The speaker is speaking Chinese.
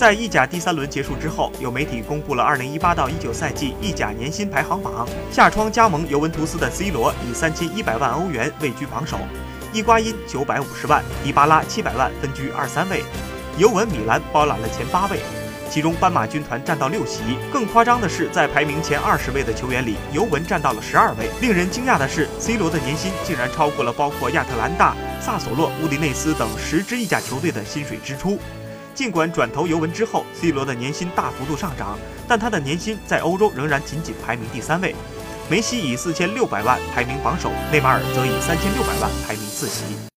在意甲第三轮结束之后，有媒体公布了2018到19赛季意甲年薪排行榜。夏窗加盟尤文图斯的 C 罗以3100万欧元位居榜首，伊瓜因950万，迪巴拉700万分居二三位，尤文、米兰包揽了前八位。其中斑马军团占到六席，更夸张的是，在排名前二十位的球员里，尤文占到了十二位。令人惊讶的是，C 罗的年薪竟然超过了包括亚特兰大、萨索洛、乌迪内斯等十支意甲球队的薪水支出。尽管转投尤文之后，C 罗的年薪大幅度上涨，但他的年薪在欧洲仍然仅仅排名第三位。梅西以四千六百万排名榜首，内马尔则以三千六百万排名次席。